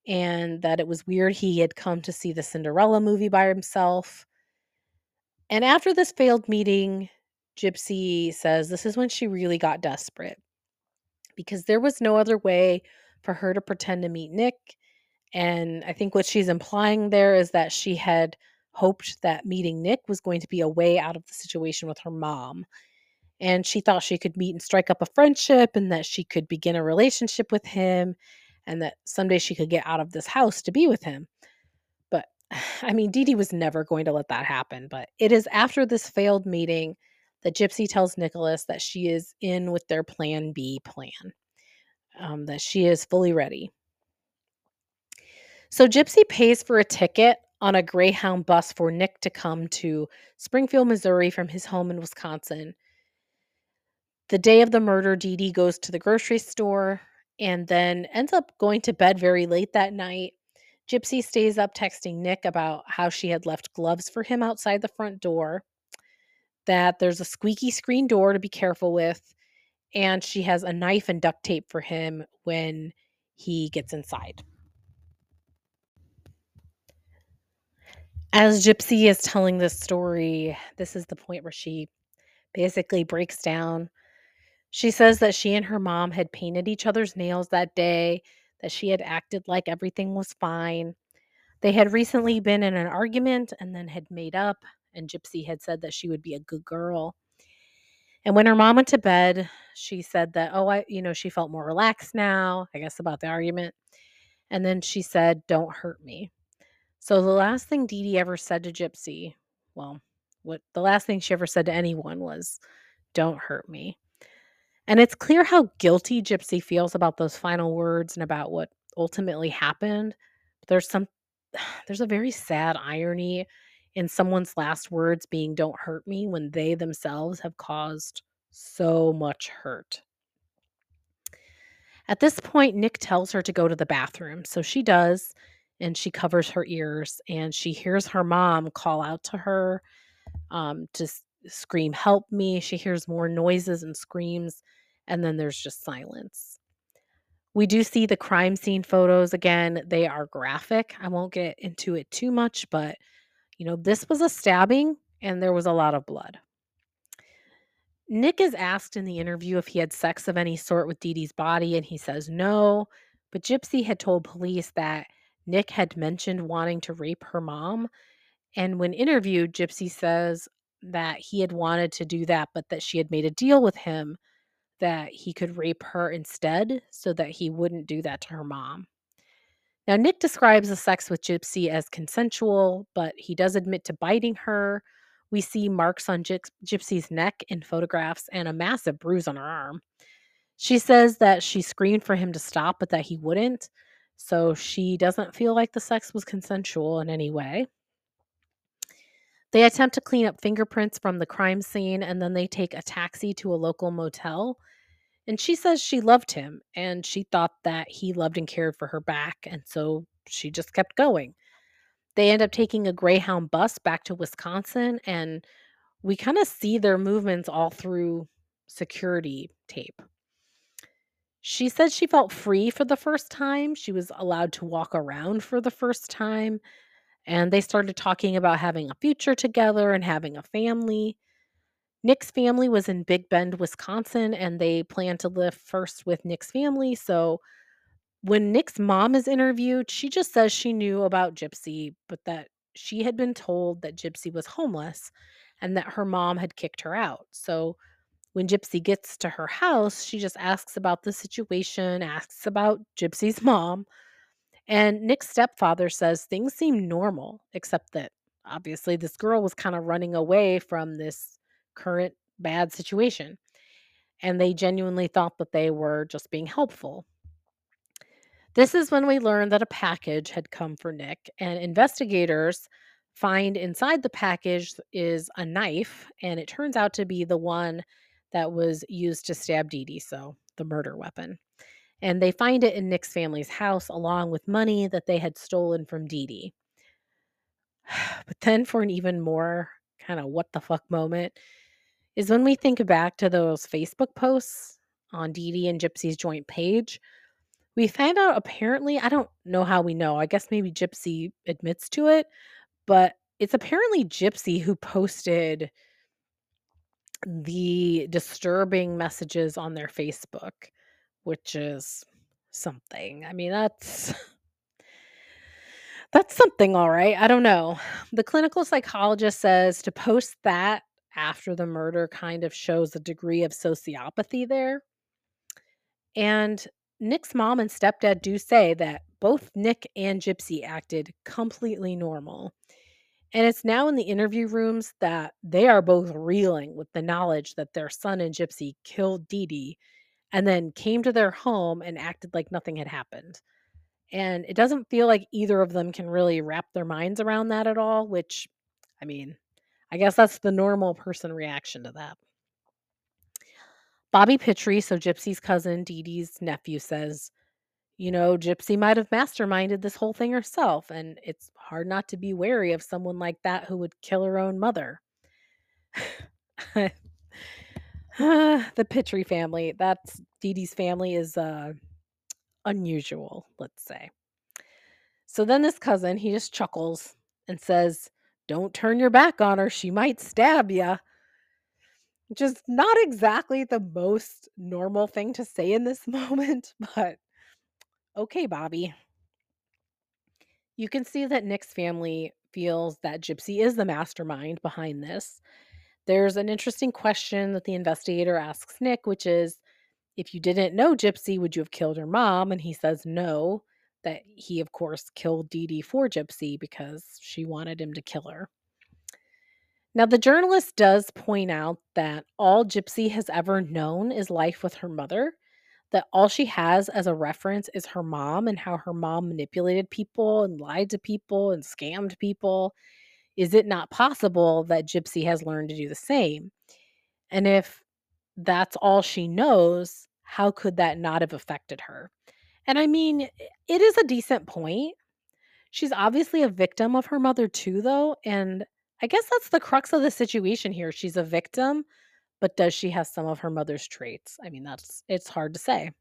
and that it was weird he had come to see the Cinderella movie by himself. And after this failed meeting, Gypsy says this is when she really got desperate because there was no other way for her to pretend to meet Nick. And I think what she's implying there is that she had hoped that meeting Nick was going to be a way out of the situation with her mom. And she thought she could meet and strike up a friendship and that she could begin a relationship with him and that someday she could get out of this house to be with him. But I mean, Dee Dee was never going to let that happen. But it is after this failed meeting that Gypsy tells Nicholas that she is in with their plan B plan, um, that she is fully ready. So Gypsy pays for a ticket on a Greyhound bus for Nick to come to Springfield, Missouri from his home in Wisconsin. The day of the murder, Dee Dee goes to the grocery store and then ends up going to bed very late that night. Gypsy stays up texting Nick about how she had left gloves for him outside the front door, that there's a squeaky screen door to be careful with, and she has a knife and duct tape for him when he gets inside. As Gypsy is telling this story, this is the point where she basically breaks down. She says that she and her mom had painted each other's nails that day, that she had acted like everything was fine. They had recently been in an argument and then had made up, and Gypsy had said that she would be a good girl. And when her mom went to bed, she said that, oh, I, you know, she felt more relaxed now, I guess, about the argument. And then she said, don't hurt me. So the last thing Dee Dee ever said to Gypsy, well, what the last thing she ever said to anyone was, don't hurt me. And it's clear how guilty Gypsy feels about those final words and about what ultimately happened. There's some there's a very sad irony in someone's last words being don't hurt me when they themselves have caused so much hurt. At this point, Nick tells her to go to the bathroom. So she does, and she covers her ears, and she hears her mom call out to her um, to scream, Help me. She hears more noises and screams, and then there's just silence. We do see the crime scene photos again. They are graphic. I won't get into it too much, but You know, this was a stabbing and there was a lot of blood. Nick is asked in the interview if he had sex of any sort with Dee Dee's body, and he says no. But Gypsy had told police that Nick had mentioned wanting to rape her mom. And when interviewed, Gypsy says that he had wanted to do that, but that she had made a deal with him that he could rape her instead so that he wouldn't do that to her mom. Now, Nick describes the sex with Gypsy as consensual, but he does admit to biting her. We see marks on Gyp- Gypsy's neck in photographs and a massive bruise on her arm. She says that she screamed for him to stop, but that he wouldn't. So she doesn't feel like the sex was consensual in any way. They attempt to clean up fingerprints from the crime scene and then they take a taxi to a local motel. And she says she loved him and she thought that he loved and cared for her back. And so she just kept going. They end up taking a Greyhound bus back to Wisconsin and we kind of see their movements all through security tape. She said she felt free for the first time. She was allowed to walk around for the first time. And they started talking about having a future together and having a family. Nick's family was in Big Bend, Wisconsin, and they planned to live first with Nick's family. So when Nick's mom is interviewed, she just says she knew about Gypsy, but that she had been told that Gypsy was homeless and that her mom had kicked her out. So when Gypsy gets to her house, she just asks about the situation, asks about Gypsy's mom. And Nick's stepfather says things seem normal, except that obviously this girl was kind of running away from this current bad situation. And they genuinely thought that they were just being helpful. This is when we learn that a package had come for Nick, and investigators find inside the package is a knife, and it turns out to be the one that was used to stab Dee Dee, so the murder weapon. And they find it in Nick's family's house along with money that they had stolen from Dee Dee. But then, for an even more kind of what the fuck moment, is when we think back to those Facebook posts on Dee Dee and Gypsy's joint page. We find out apparently, I don't know how we know. I guess maybe Gypsy admits to it, but it's apparently Gypsy who posted the disturbing messages on their Facebook, which is something. I mean, that's that's something all right. I don't know. The clinical psychologist says to post that after the murder kind of shows a degree of sociopathy there. And Nick's mom and stepdad do say that both Nick and Gypsy acted completely normal. And it's now in the interview rooms that they are both reeling with the knowledge that their son and Gypsy killed Dee Dee and then came to their home and acted like nothing had happened. And it doesn't feel like either of them can really wrap their minds around that at all, which, I mean, I guess that's the normal person reaction to that. Bobby Pitre, so Gypsy's cousin, Dee Dee's nephew, says, you know, Gypsy might have masterminded this whole thing herself, and it's hard not to be wary of someone like that who would kill her own mother. the Pitre family, that's Dee Dee's family, is uh, unusual, let's say. So then this cousin, he just chuckles and says, Don't turn your back on her. She might stab you. Is not exactly the most normal thing to say in this moment, but okay, Bobby. You can see that Nick's family feels that Gypsy is the mastermind behind this. There's an interesting question that the investigator asks Nick, which is if you didn't know Gypsy, would you have killed her mom? And he says no, that he, of course, killed Dee Dee for Gypsy because she wanted him to kill her. Now, the journalist does point out that all Gypsy has ever known is life with her mother, that all she has as a reference is her mom and how her mom manipulated people and lied to people and scammed people. Is it not possible that Gypsy has learned to do the same? And if that's all she knows, how could that not have affected her? And I mean, it is a decent point. She's obviously a victim of her mother, too, though. And I guess that's the crux of the situation here. She's a victim, but does she have some of her mother's traits? I mean, that's it's hard to say.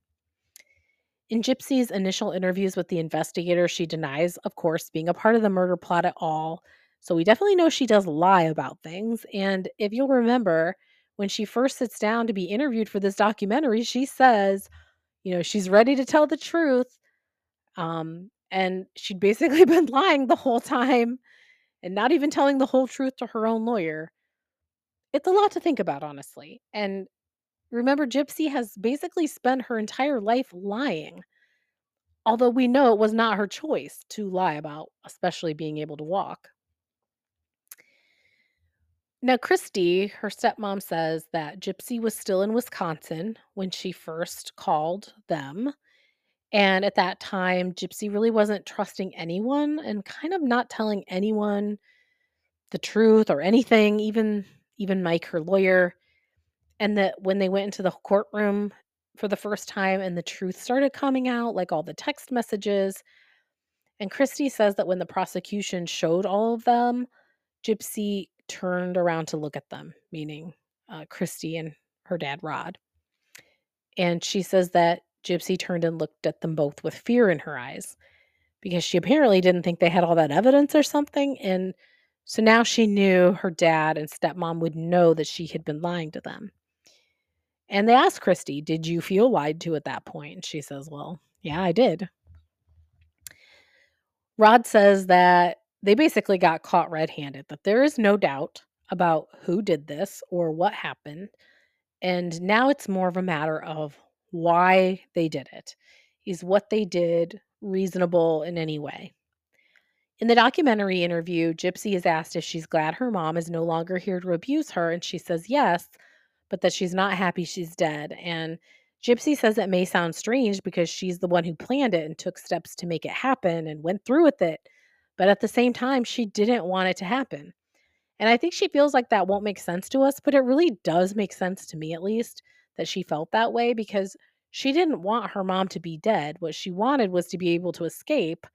In Gypsy's initial interviews with the investigator, she denies, of course, being a part of the murder plot at all. So we definitely know she does lie about things. And if you'll remember, when she first sits down to be interviewed for this documentary, she says, you know, she's ready to tell the truth. Um, and she'd basically been lying the whole time and not even telling the whole truth to her own lawyer. It's a lot to think about, honestly. And remember, Gypsy has basically spent her entire life lying. Although we know it was not her choice to lie about, especially being able to walk. Now, Kristy, her stepmom says that Gypsy was still in Wisconsin when she first called them. And at that time, Gypsy really wasn't trusting anyone and kind of not telling anyone the truth or anything, even even Mike, her lawyer. And that when they went into the courtroom for the first time and the truth started coming out, like all the text messages, and Kristy says that when the prosecution showed all of them, Gypsy turned around to look at them, meaning uh, Kristy and her dad, Rod. And she says that Gypsy turned and looked at them both with fear in her eyes because she apparently didn't think they had all that evidence or something. And so now she knew her dad and stepmom would know that she had been lying to them. And they asked Kristy, Did you feel lied to at that point? And she says, Well, yeah, I did. Rod says that they basically got caught red handed, that there is no doubt about who did this or what happened. And now it's more of a matter of why they did it. Is what they did reasonable in any way? In the documentary interview, Gypsy is asked if she's glad her mom is no longer here to abuse her, and she says yes, but that she's not happy she's dead. And Gypsy says it may sound strange because she's the one who planned it and took steps to make it happen and went through with it. But at the same time, she didn't want it to happen. And I think she feels like that won't make sense to us, but it really does make sense to me, at least, that she felt that way because she didn't want her mom to be dead. What she wanted was to be able to escape,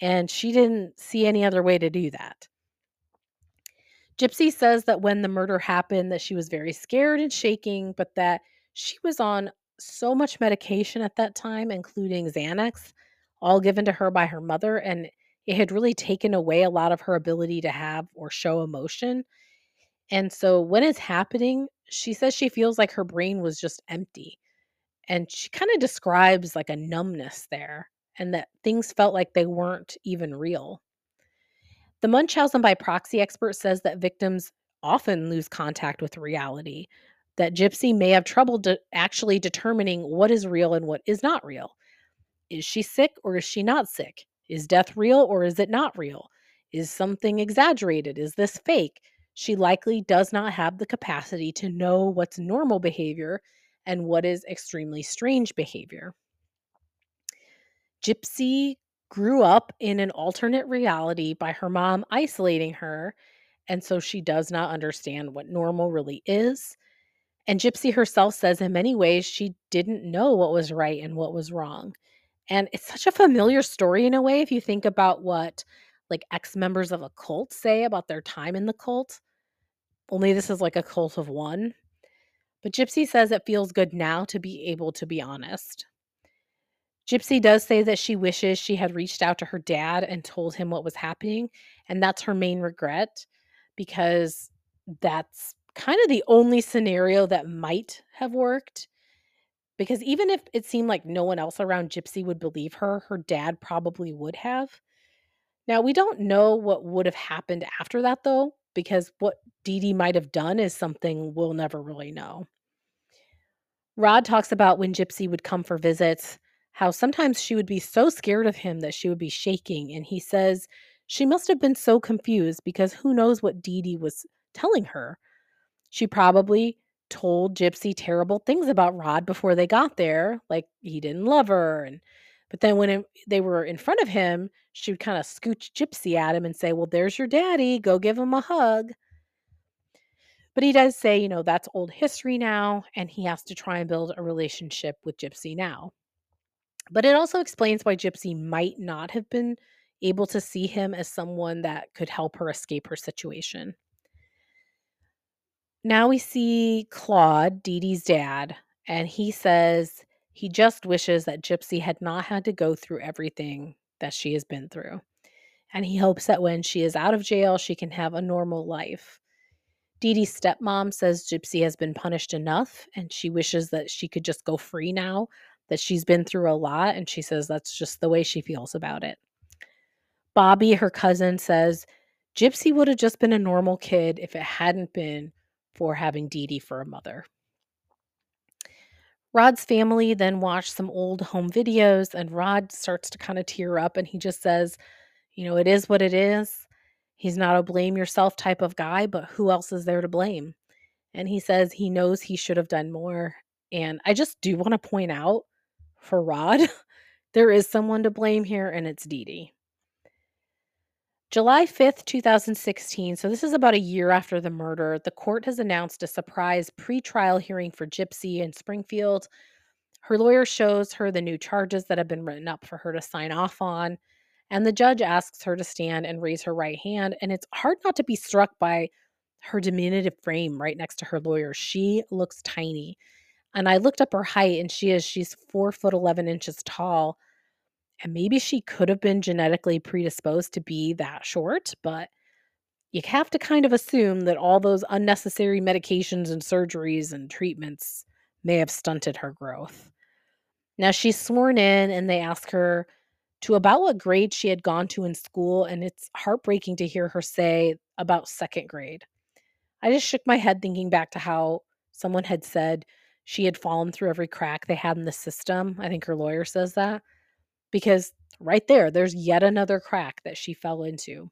and she didn't see any other way to do that. Gypsy says that when the murder happened that she was very scared and shaking, but that she was on so much medication at that time, including Xanax, all given to her by her mother, and it had really taken away a lot of her ability to have or show emotion. And so when it's happening, she says she feels like her brain was just empty. And she kind of describes like a numbness there and that things felt like they weren't even real. The Munchausen by proxy expert says that victims often lose contact with reality, that Gypsy may have trouble de- actually determining what is real and what is not real. Is she sick or is she not sick? Is death real or is it not real? Is something exaggerated? Is this fake? She likely does not have the capacity to know what's normal behavior and what is extremely strange behavior. Gypsy grew up in an alternate reality by her mom isolating her, and so she does not understand what normal really is. And Gypsy herself says in many ways she didn't know what was right and what was wrong. And it's such a familiar story in a way if you think about what like ex members of a cult say about their time in the cult. Only this is like a cult of one. But Gypsy says it feels good now to be able to be honest. Gypsy does say that she wishes she had reached out to her dad and told him what was happening. And that's her main regret because that's kind of the only scenario that might have worked. Because even if it seemed like no one else around Gypsy would believe her, her dad probably would have. Now, we don't know what would have happened after that, though, because what Dee Dee might have done is something we'll never really know. Rod talks about when Gypsy would come for visits, how sometimes she would be so scared of him that she would be shaking. And he says she must have been so confused because who knows what Dee Dee was telling her. She probably told Gypsy terrible things about Rod before they got there, like he didn't love her and but then when it, they were in front of him, she would kind of scooch Gypsy at him and say, "Well, there's your daddy. Go give him a hug." But he does say, you know, that's old history now and he has to try and build a relationship with Gypsy now. But it also explains why Gypsy might not have been able to see him as someone that could help her escape her situation. Now we see Claude, Dee Dee's dad, and he says he just wishes that Gypsy had not had to go through everything that she has been through. And he hopes that when she is out of jail, she can have a normal life. Dee Dee's stepmom says Gypsy has been punished enough and she wishes that she could just go free now, that she's been through a lot. And she says that's just the way she feels about it. Bobby, her cousin, says Gypsy would have just been a normal kid if it hadn't been for having Dee Dee for a mother. Rod's family then watch some old home videos, and Rod starts to kind of tear up and he just says, You know, it is what it is. He's not a blame yourself type of guy, but who else is there to blame? And he says he knows he should have done more. And I just do want to point out for Rod, there is someone to blame here, and it's Dee Dee. July 5th, 2016, so this is about a year after the murder, the court has announced a surprise pre-trial hearing for Gypsy in Springfield. Her lawyer shows her the new charges that have been written up for her to sign off on, and the judge asks her to stand and raise her right hand, and it's hard not to be struck by her diminutive frame right next to her lawyer. She looks tiny. And I looked up her height and she is she's 4 foot 11 inches tall and maybe she could have been genetically predisposed to be that short, but you have to kind of assume that all those unnecessary medications and surgeries and treatments may have stunted her growth. Now she's sworn in and they ask her to about what grade she had gone to in school, and it's heartbreaking to hear her say about second grade. I just shook my head thinking back to how someone had said she had fallen through every crack they had in the system. I think her lawyer says that because right there, there's yet another crack that she fell into.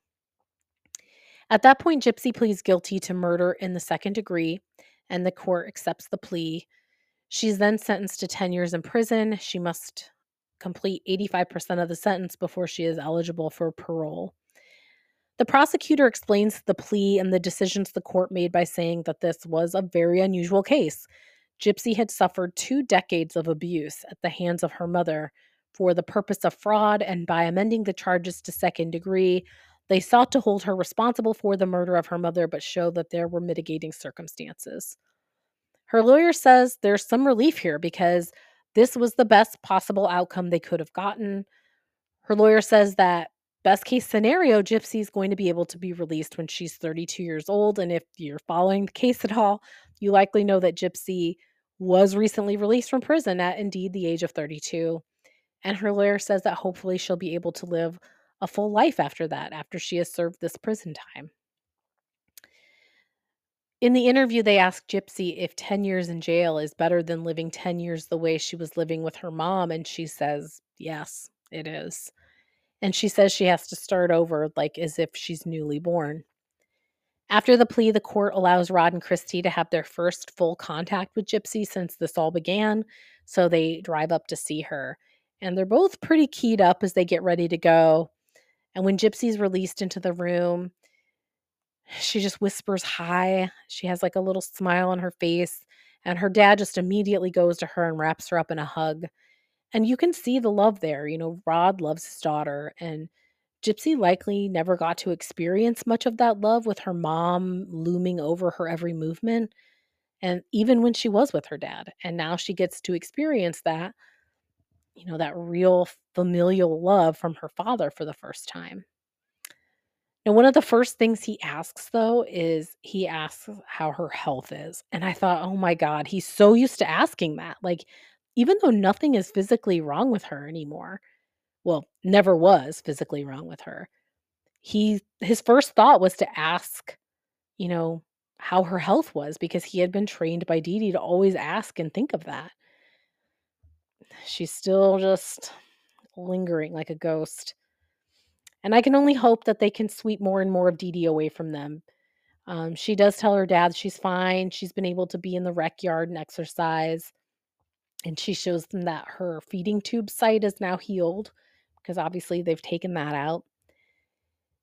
At that point, Gypsy pleads guilty to murder in the second degree, and the court accepts the plea. She's then sentenced to 10 years in prison. She must complete 85% of the sentence before she is eligible for parole. The prosecutor explains the plea and the decisions the court made by saying that this was a very unusual case. Gypsy had suffered two decades of abuse at the hands of her mother, for the purpose of fraud, and by amending the charges to second degree, they sought to hold her responsible for the murder of her mother, but show that there were mitigating circumstances. Her lawyer says there's some relief here because this was the best possible outcome they could have gotten. Her lawyer says that best case scenario, Gypsy is going to be able to be released when she's 32 years old. And if you're following the case at all, you likely know that Gypsy was recently released from prison at indeed the age of 32. And her lawyer says that hopefully she'll be able to live a full life after that, after she has served this prison time. In the interview, they asked Gypsy if 10 years in jail is better than living 10 years the way she was living with her mom. And she says, yes, it is. And she says she has to start over, like as if she's newly born. After the plea, the court allows Rod and Kristy to have their first full contact with Gypsy since this all began. So they drive up to see her and they're both pretty keyed up as they get ready to go. And when Gypsy's released into the room, she just whispers hi. She has like a little smile on her face, and her dad just immediately goes to her and wraps her up in a hug. And you can see the love there. You know, Rod loves his daughter, and Gypsy likely never got to experience much of that love with her mom looming over her every movement. And even when she was with her dad, and now she gets to experience that you know, that real familial love from her father for the first time. Now, one of the first things he asks, though, is he asks how her health is. And I thought, oh my God, he's so used to asking that. Like, even though nothing is physically wrong with her anymore, well, never was physically wrong with her, he his first thought was to ask, you know, how her health was because he had been trained by Dee to always ask and think of that she's still just lingering like a ghost. And I can only hope that they can sweep more and more of Dee Dee away from them. Um, she does tell her dad she's fine. She's been able to be in the rec yard and exercise. And she shows them that her feeding tube site is now healed because obviously they've taken that out.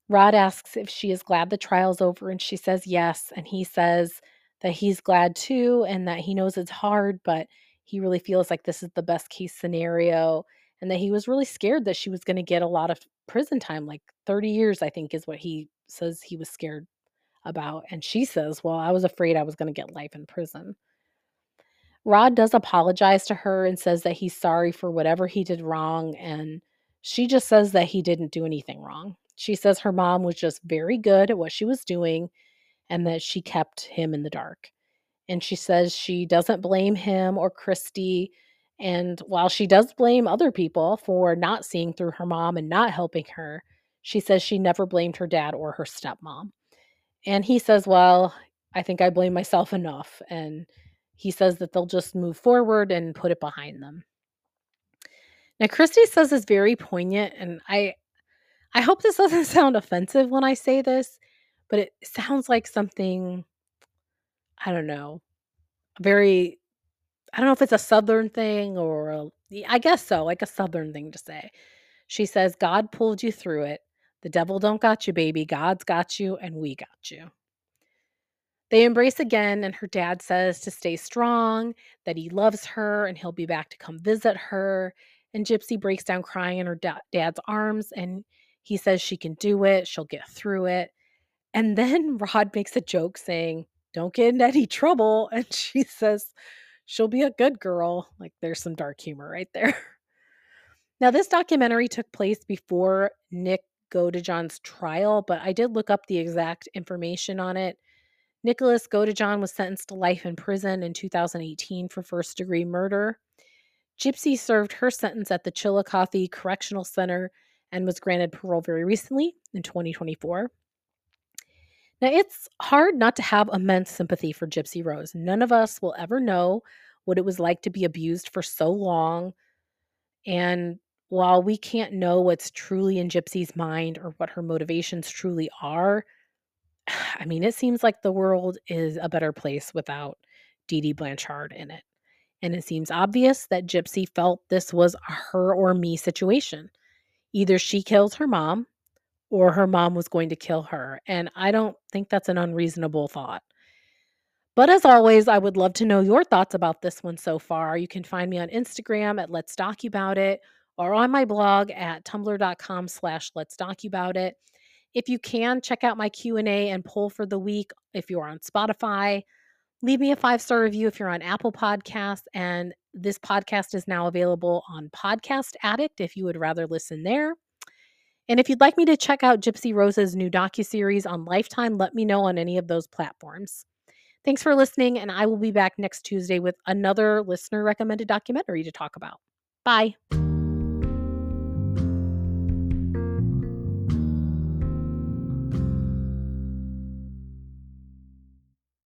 Rod asks if she is glad the trial's over, and she says yes. And he says that he's glad too, and that he knows it's hard, but he really feels like this is the best case scenario and that he was really scared that she was going to get a lot of prison time like 30 years i think is what he says he was scared about and she says well i was afraid i was going to get life in prison rod does apologize to her and says that he's sorry for whatever he did wrong and she just says that he didn't do anything wrong She says her mom was just very good at what she was doing and that she kept him in the dark. And she says she doesn't blame him or Kristy. And while she does blame other people for not seeing through her mom and not helping her, she says she never blamed her dad or her stepmom. And he says, Well, I think I blame myself enough. And he says that they'll just move forward and put it behind them. Now, Kristy says is very poignant, and I I hope this doesn't sound offensive when I say this, but it sounds like something I don't know, very I don't know if it's a southern thing or a, I guess so, like a southern thing to say. She says, "God pulled you through it. The devil don't got you, baby. God's got you, and we got you." They embrace again, and her dad says to stay strong, that he loves her, and he'll be back to come visit her. And Gypsy breaks down crying in her da- dad's arms, and he says she can do it, she'll get through it. And then Rod makes a joke saying, Don't get in any trouble. And she says, She'll be a good girl. Like there's some dark humor right there. Now, this documentary took place before Nick Godejohn's trial, but I did look up the exact information on it. Nicholas Godejohn was sentenced to life in prison in 2018 for first degree murder. Gypsy served her sentence at the Chillicothe Correctional Center and was granted parole very recently in 2024. Now, it's hard not to have immense sympathy for Gypsy Rose. None of us will ever know what it was like to be abused for so long. And while we can't know what's truly in Gypsy's mind or what her motivations truly are, I mean, it seems like the world is a better place without Dee Dee Blanchard in it. And it seems obvious that Gypsy felt this was a her or me situation. Either she kills her mom or her mom was going to kill her. And I don't think that's an unreasonable thought. But as always, I would love to know your thoughts about this one so far. You can find me on Instagram at Let's Doc About It or on my blog at tumblr.com slash Let's Doc About It. If you can, check out my Q&A and poll for the week if you're on Spotify. Leave me a five-star review if you're on Apple Podcasts. And this podcast is now available on Podcast Addict if you would rather listen there. And if you'd like me to check out Gypsy Rose's new docuseries on Lifetime, let me know on any of those platforms. Thanks for listening, and I will be back next Tuesday with another listener recommended documentary to talk about. Bye.